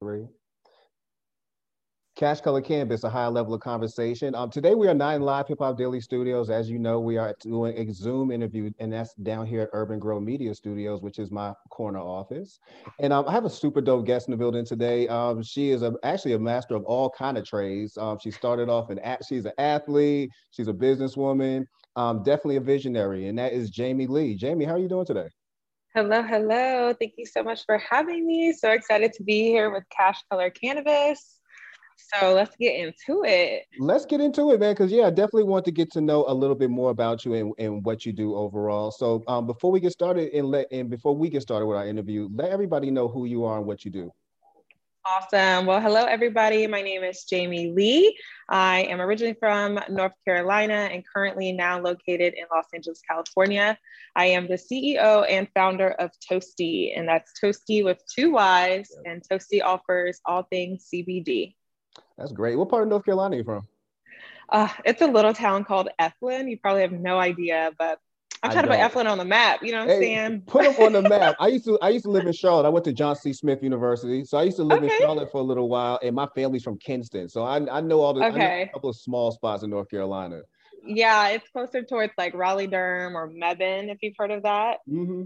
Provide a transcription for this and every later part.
three. Cash Color Cannabis, a high level of conversation. Um, today we are not in Live Hip Hop Daily Studios. As you know, we are doing a Zoom interview, and that's down here at Urban Grow Media Studios, which is my corner office. And um, I have a super dope guest in the building today. Um, she is a, actually a master of all kind of trades. Um, she started off an she's an athlete, she's a businesswoman, um, definitely a visionary, and that is Jamie Lee. Jamie, how are you doing today? Hello, hello. Thank you so much for having me. So excited to be here with Cash Color Cannabis. So let's get into it. Let's get into it, man. Because yeah, I definitely want to get to know a little bit more about you and, and what you do overall. So um, before we get started and let and before we get started with our interview, let everybody know who you are and what you do. Awesome. Well, hello, everybody. My name is Jamie Lee. I am originally from North Carolina and currently now located in Los Angeles, California. I am the CEO and founder of Toasty, and that's Toasty with two Y's, and Toasty offers all things CBD. That's great. What part of North Carolina are you from? Uh, it's a little town called Efland. You probably have no idea, but I'm trying to put Efland on the map. You know what I'm hey, saying? Put them on the map. I used to I used to live in Charlotte. I went to Johnson C. Smith University, so I used to live okay. in Charlotte for a little while, and my family's from Kinston, so I I know all the okay. a couple of small spots in North Carolina. Yeah, it's closer towards like Raleigh Durham or Mebane, if you've heard of that. Mm-hmm.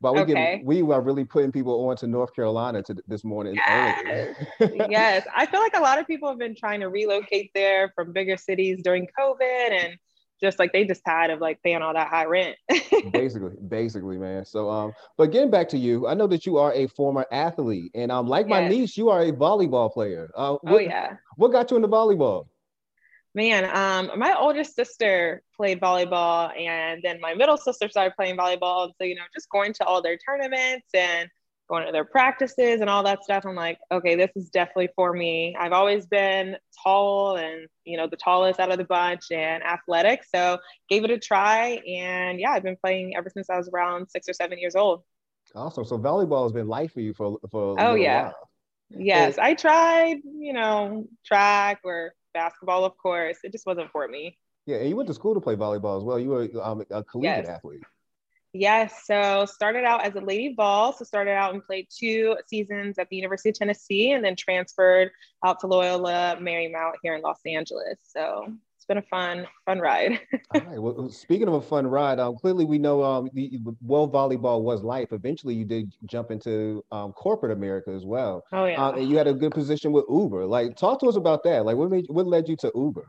But we okay. get, we are really putting people on to North Carolina to this morning. Yes. yes. I feel like a lot of people have been trying to relocate there from bigger cities during COVID and just like they just tired of like paying all that high rent. basically, basically, man. So um, but getting back to you, I know that you are a former athlete, and um, like my niece, you are a volleyball player. Uh, oh, what, oh yeah. What got you into volleyball? Man, um, my oldest sister played volleyball, and then my middle sister started playing volleyball. So you know, just going to all their tournaments and going to their practices and all that stuff. I'm like, okay, this is definitely for me. I've always been tall and, you know, the tallest out of the bunch and athletic. So gave it a try. And yeah, I've been playing ever since I was around six or seven years old. Awesome. So volleyball has been life for you for, for oh, yeah. While. Yes. I tried, you know, track or basketball, of course. It just wasn't for me. Yeah. And you went to school to play volleyball as well. You were um, a collegiate yes. athlete. Yes. So started out as a Lady Vol. So started out and played two seasons at the University of Tennessee and then transferred out to Loyola Marymount here in Los Angeles. So it's been a fun, fun ride. All right. Well, speaking of a fun ride, um, clearly we know um, the, well, volleyball was life. Eventually, you did jump into um, corporate America as well. Oh yeah. Um, and you had a good position with Uber. Like, talk to us about that. Like, what made what led you to Uber?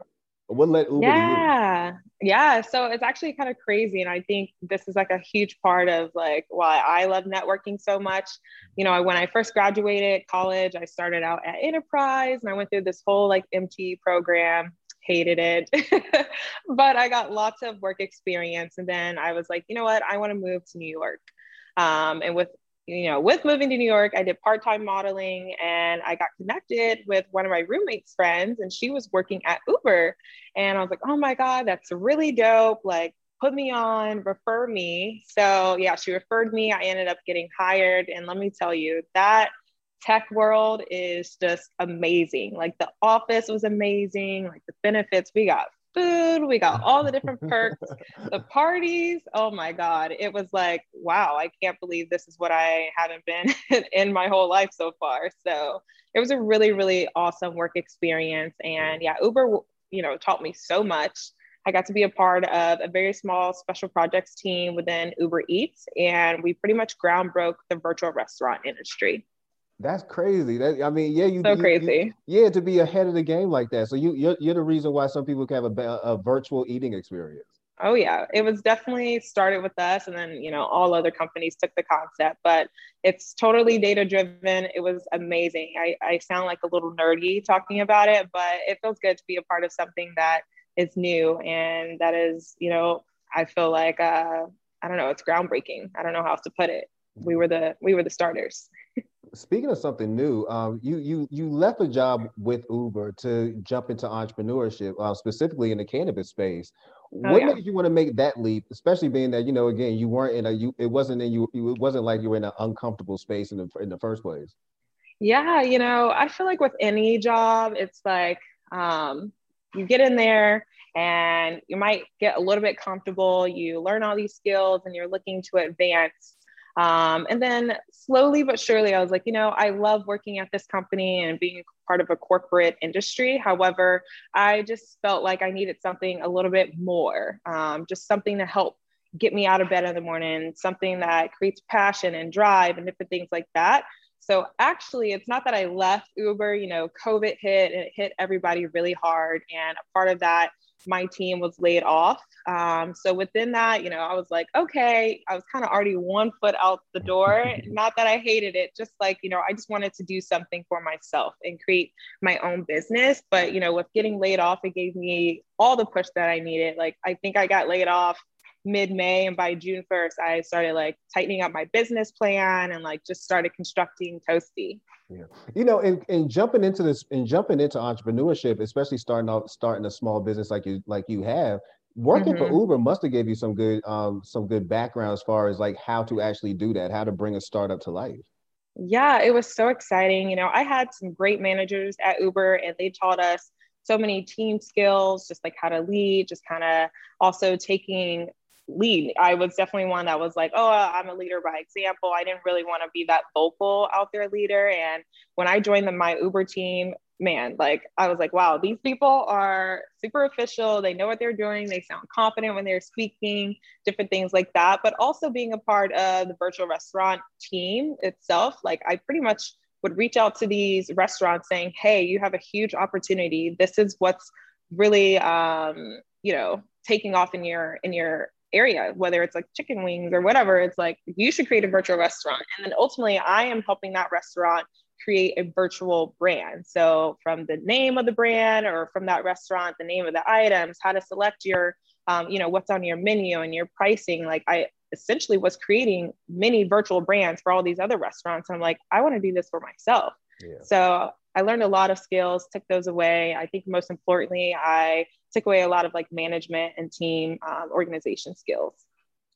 What led Uber yeah. Yeah. So it's actually kind of crazy. And I think this is like a huge part of like why I love networking so much. You know, when I first graduated college, I started out at Enterprise and I went through this whole like MT program, hated it. but I got lots of work experience. And then I was like, you know what? I want to move to New York. Um, and with you know, with moving to New York, I did part time modeling and I got connected with one of my roommate's friends, and she was working at Uber. And I was like, oh my God, that's really dope. Like, put me on, refer me. So, yeah, she referred me. I ended up getting hired. And let me tell you, that tech world is just amazing. Like, the office was amazing, like, the benefits we got food, we got all the different perks, the parties. Oh my God. It was like, wow, I can't believe this is what I haven't been in my whole life so far. So it was a really, really awesome work experience. And yeah, Uber, you know, taught me so much. I got to be a part of a very small special projects team within Uber Eats, and we pretty much ground broke the virtual restaurant industry. That's crazy. That I mean, yeah, you so you, crazy. You, yeah, to be ahead of the game like that. So you you're, you're the reason why some people can have a, a virtual eating experience. Oh yeah, it was definitely started with us, and then you know all other companies took the concept, but it's totally data driven. It was amazing. I, I sound like a little nerdy talking about it, but it feels good to be a part of something that is new and that is you know I feel like uh, I don't know, it's groundbreaking. I don't know how else to put it. We were the we were the starters. Speaking of something new, um, you you you left a job with Uber to jump into entrepreneurship, uh, specifically in the cannabis space. Oh, what yeah. made you want to make that leap, especially being that you know again you weren't in a you it wasn't in you, you it wasn't like you were in an uncomfortable space in the in the first place. Yeah, you know, I feel like with any job, it's like um, you get in there and you might get a little bit comfortable. You learn all these skills, and you're looking to advance Um, and then slowly but surely, I was like, you know, I love working at this company and being part of a corporate industry. However, I just felt like I needed something a little bit more, um, just something to help get me out of bed in the morning, something that creates passion and drive and different things like that. So actually, it's not that I left Uber, you know, COVID hit and it hit everybody really hard. And a part of that my team was laid off. Um, so within that, you know, I was like, okay, I was kind of already one foot out the door. Not that I hated it, just like, you know, I just wanted to do something for myself and create my own business. But, you know, with getting laid off, it gave me all the push that I needed. Like, I think I got laid off mid-May and by June 1st, I started like tightening up my business plan and like just started constructing Toasty. Yeah. You know, and, and jumping into this and jumping into entrepreneurship, especially starting out starting a small business like you like you have, working mm-hmm. for Uber must have gave you some good um some good background as far as like how to actually do that, how to bring a startup to life. Yeah, it was so exciting. You know, I had some great managers at Uber and they taught us so many team skills, just like how to lead, just kind of also taking lead. I was definitely one that was like, oh, I'm a leader by example. I didn't really want to be that vocal out there leader. And when I joined the, my Uber team, man, like I was like, wow, these people are super official. They know what they're doing. They sound confident when they're speaking, different things like that. But also being a part of the virtual restaurant team itself, like I pretty much would reach out to these restaurants saying, hey, you have a huge opportunity. This is what's really, um, you know, taking off in your in your area, whether it's like chicken wings or whatever, it's like you should create a virtual restaurant. And then ultimately, I am helping that restaurant create a virtual brand. So, from the name of the brand or from that restaurant, the name of the items, how to select your, um, you know, what's on your menu and your pricing. Like, I essentially was creating many virtual brands for all these other restaurants. And I'm like, I want to do this for myself. Yeah. So, I learned a lot of skills, took those away. I think most importantly, I took away a lot of like management and team um, organization skills.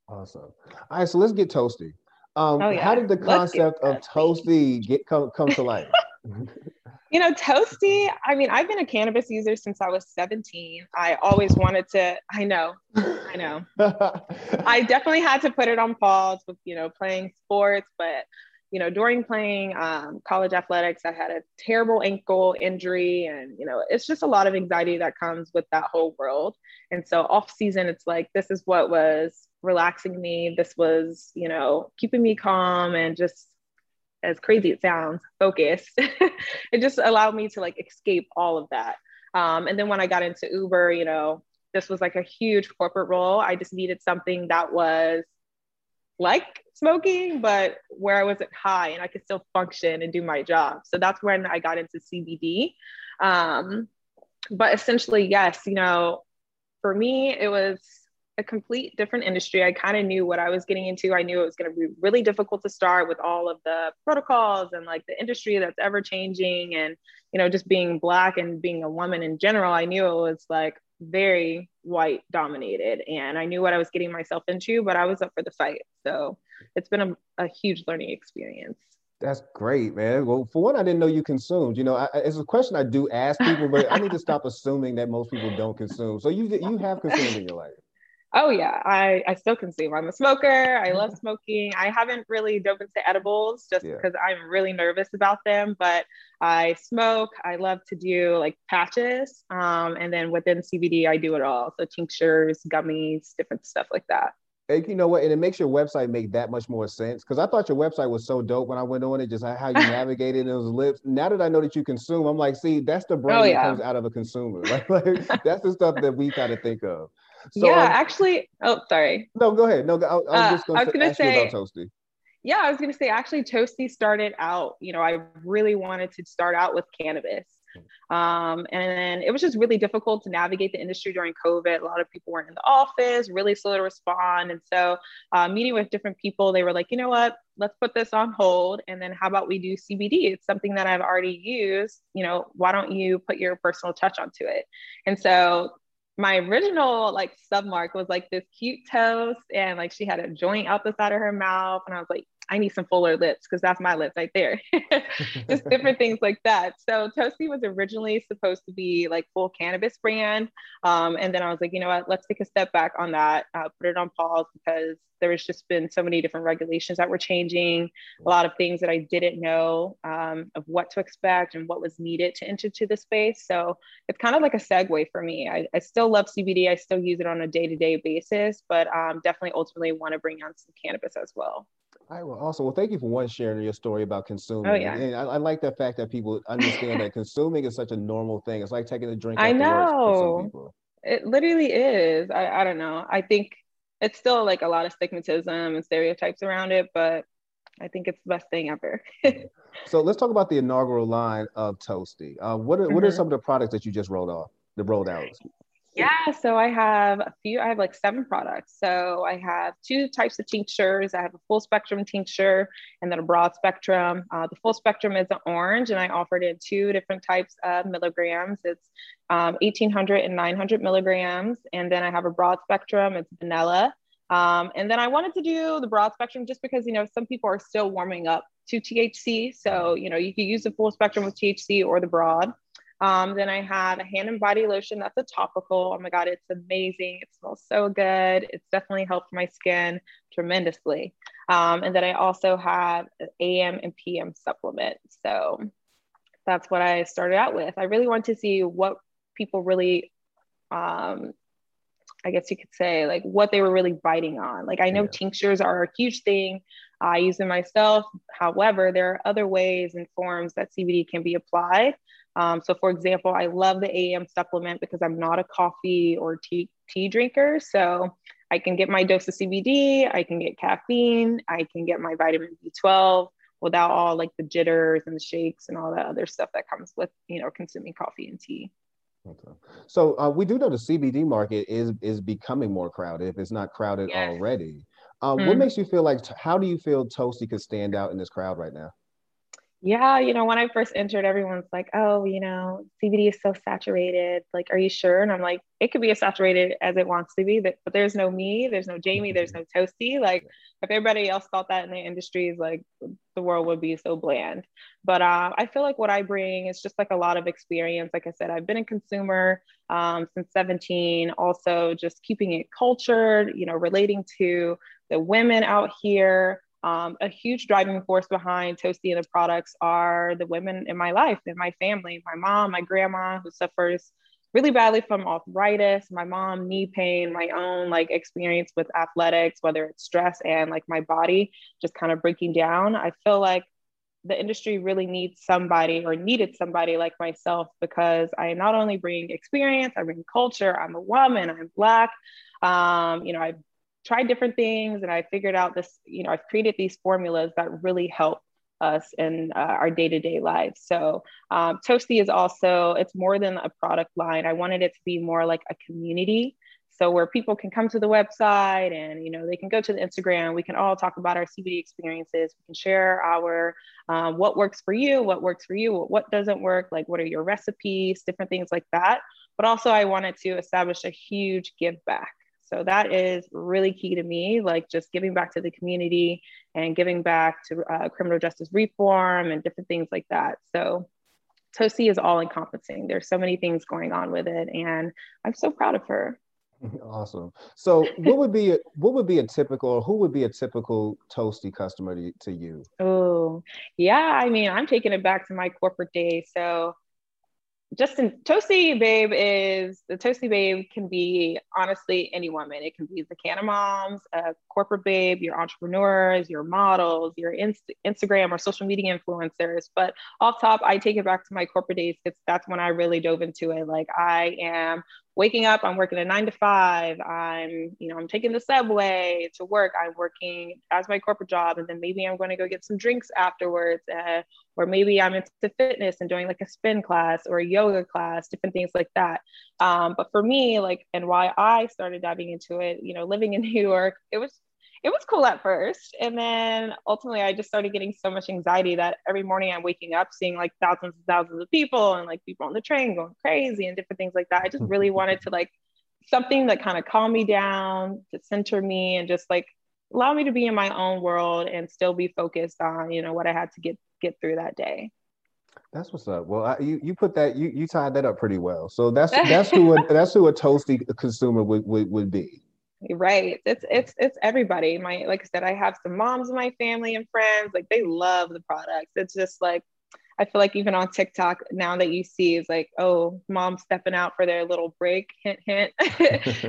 Awesome. All right, so let's get toasty. Um, oh, yeah. How did the concept of toasty get come, come to life? you know, toasty. I mean, I've been a cannabis user since I was 17. I always wanted to. I know, I know. I definitely had to put it on pause with you know playing sports, but you know, during playing um, college athletics, I had a terrible ankle injury, and you know, it's just a lot of anxiety that comes with that whole world. And so, off season, it's like this is what was relaxing me. This was, you know, keeping me calm and just as crazy it sounds, focused. it just allowed me to like escape all of that. Um, and then when I got into Uber, you know, this was like a huge corporate role. I just needed something that was like smoking, but where I wasn't high and I could still function and do my job. So that's when I got into CBD. Um, but essentially, yes, you know, for me, it was a complete different industry. I kind of knew what I was getting into. I knew it was going to be really difficult to start with all of the protocols and like the industry that's ever changing. And, you know, just being Black and being a woman in general, I knew it was like very white dominated and I knew what I was getting myself into, but I was up for the fight. So it's been a, a huge learning experience. That's great, man. Well, for one, I didn't know you consumed. You know, I, it's a question I do ask people, but I need to stop assuming that most people don't consume. So you you have consumed in your life. Oh yeah, I, I still consume. I'm a smoker. I love smoking. I haven't really dove into edibles just yeah. because I'm really nervous about them, but I smoke. I love to do like patches. Um, and then within CBD, I do it all. So tinctures, gummies, different stuff like that. And you know what? And it makes your website make that much more sense because I thought your website was so dope when I went on it, just how you navigated those lips. Now that I know that you consume, I'm like, see, that's the brain oh, yeah. that comes out of a consumer. Like, like that's the stuff that we kind of think of. So, yeah, um, actually, oh, sorry. No, go ahead. No, I, I was uh, just going to say, about Toasty. Yeah, I was going to say actually, Toasty started out. You know, I really wanted to start out with cannabis, um, and it was just really difficult to navigate the industry during COVID. A lot of people weren't in the office, really slow to respond, and so uh, meeting with different people, they were like, you know what, let's put this on hold, and then how about we do CBD? It's something that I've already used. You know, why don't you put your personal touch onto it? And so my original like submark was like this cute toast and like she had a joint out the side of her mouth and i was like I need some fuller lips because that's my lips right there. Just different things like that. So Toasty was originally supposed to be like full cannabis brand. Um, and then I was like, you know what, let's take a step back on that, uh, put it on pause because there has just been so many different regulations that were changing, a lot of things that I didn't know um, of what to expect and what was needed to enter to the space. So it's kind of like a segue for me. I, I still love CBD. I still use it on a day-to-day basis, but um, definitely ultimately want to bring on some cannabis as well. Right. Well, awesome. Well, thank you for one sharing your story about consuming. Oh, yeah. And I, I like the fact that people understand that consuming is such a normal thing. It's like taking a drink. I know. It literally is. I, I don't know. I think it's still like a lot of stigmatism and stereotypes around it, but I think it's the best thing ever. so let's talk about the inaugural line of Toasty. Uh, what are, mm-hmm. what are mm-hmm. some of the products that you just rolled off, the rolled out? Yeah, so I have a few, I have like seven products. So I have two types of tinctures. I have a full spectrum tincture and then a broad spectrum. Uh, the full spectrum is an orange, and I offered in two different types of milligrams. It's um, 1800 and 900 milligrams. And then I have a broad spectrum, it's vanilla. Um, and then I wanted to do the broad spectrum just because, you know, some people are still warming up to THC. So, you know, you can use the full spectrum with THC or the broad. Um, then I have a hand and body lotion that's a topical. Oh my God, it's amazing. It smells so good. It's definitely helped my skin tremendously. Um, and then I also have an AM and PM supplement. So that's what I started out with. I really want to see what people really, um, I guess you could say, like what they were really biting on. Like I know yeah. tinctures are a huge thing. I use them myself. However, there are other ways and forms that CBD can be applied. Um, so, for example, I love the AM supplement because I'm not a coffee or tea, tea drinker. So, I can get my dose of CBD, I can get caffeine, I can get my vitamin B12 without all like the jitters and the shakes and all that other stuff that comes with, you know, consuming coffee and tea. Okay. So uh, we do know the CBD market is is becoming more crowded if it's not crowded yes. already. Um, mm-hmm. What makes you feel like? How do you feel Toasty could stand out in this crowd right now? yeah, you know, when I first entered, everyone's like, oh, you know, CBD is so saturated. Like, are you sure? And I'm like, it could be as saturated as it wants to be, but, but there's no me, there's no Jamie, there's no Toasty. Like, if everybody else thought that in the industries, like the world would be so bland. But uh, I feel like what I bring is just like a lot of experience. Like I said, I've been a consumer um, since 17, also just keeping it cultured, you know, relating to the women out here um, a huge driving force behind Toasty and the products are the women in my life, in my family, my mom, my grandma, who suffers really badly from arthritis, my mom, knee pain, my own like experience with athletics, whether it's stress and like my body just kind of breaking down. I feel like the industry really needs somebody or needed somebody like myself because I not only bring experience, I bring culture, I'm a woman, I'm Black. Um, you know, I've tried different things and I figured out this, you know, I've created these formulas that really help us in uh, our day-to-day lives. So um, Toasty is also, it's more than a product line. I wanted it to be more like a community. So where people can come to the website and, you know, they can go to the Instagram, we can all talk about our CBD experiences. We can share our, um, what works for you, what works for you, what doesn't work, like what are your recipes, different things like that. But also I wanted to establish a huge give back. So that is really key to me, like just giving back to the community and giving back to uh, criminal justice reform and different things like that. So Toasty is all encompassing. There's so many things going on with it, and I'm so proud of her. Awesome. So, what would be a, what would be a typical, or who would be a typical Toasty customer to, to you? Oh, yeah. I mean, I'm taking it back to my corporate days. So, Justin Toasty Babe is the Toasty Babe can be honestly any woman. It can be the Canna Moms, a corporate babe, your entrepreneurs, your models, your Inst- Instagram or social media influencers. But off top, I take it back to my corporate days because that's when I really dove into it. Like I am waking up i'm working a nine to five i'm you know i'm taking the subway to work i'm working as my corporate job and then maybe i'm going to go get some drinks afterwards uh, or maybe i'm into fitness and doing like a spin class or a yoga class different things like that. Um, but for me like and why i started diving into it you know living in new york it was it was cool at first. And then ultimately, I just started getting so much anxiety that every morning I'm waking up seeing like thousands and thousands of people and like people on the train going crazy and different things like that. I just really wanted to like something that kind of calm me down, to center me, and just like allow me to be in my own world and still be focused on you know what I had to get get through that day. That's what's up. Well, I, you you put that you you tied that up pretty well. So that's that's who a, that's who a toasty consumer would would, would be. Right. It's it's it's everybody. My like I said, I have some moms in my family and friends. Like they love the products. It's just like I feel like even on TikTok now that you see is like, oh, mom stepping out for their little break, hint, hint.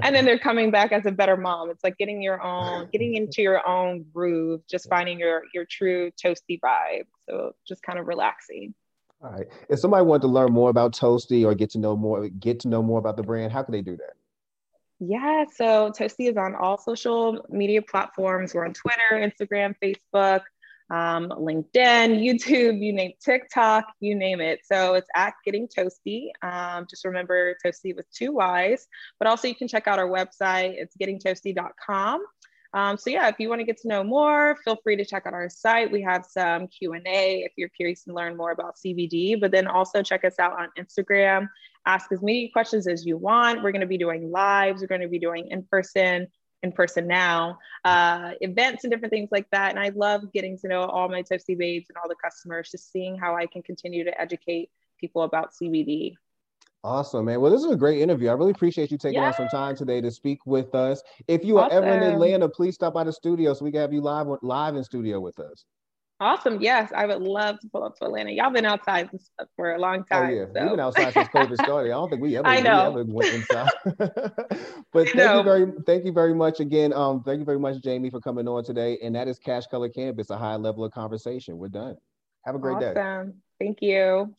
and then they're coming back as a better mom. It's like getting your own, getting into your own groove, just finding your your true toasty vibe. So just kind of relaxing. All right. If somebody wanted to learn more about Toasty or get to know more, get to know more about the brand, how can they do that? Yeah, so Toasty is on all social media platforms. We're on Twitter, Instagram, Facebook um, LinkedIn, YouTube, you name TikTok, you name it. So it's at Getting Toasty. Um, just remember Toasty with two Y's, but also you can check out our website. It's gettingtoasty.com. Um, so yeah, if you want to get to know more, feel free to check out our site. We have some Q&A if you're curious to learn more about CBD, but then also check us out on Instagram. Ask as many questions as you want. We're going to be doing lives. We're going to be doing in-person in person now, uh, events and different things like that. And I love getting to know all my tipsy babes and all the customers, just seeing how I can continue to educate people about CBD. Awesome, man. Well, this is a great interview. I really appreciate you taking yeah. out some time today to speak with us. If you are ever in Atlanta, please stop by the studio so we can have you live live in studio with us. Awesome. Yes, I would love to pull up to Atlanta. Y'all been outside for a long time. Oh, yeah. So. We've been outside since COVID started. I don't think we ever, I know. We ever went inside. but thank you very thank you very much again. Um, thank you very much, Jamie, for coming on today. And that is Cash Color Cannabis, a high level of conversation. We're done. Have a great awesome. day. Awesome. Thank you.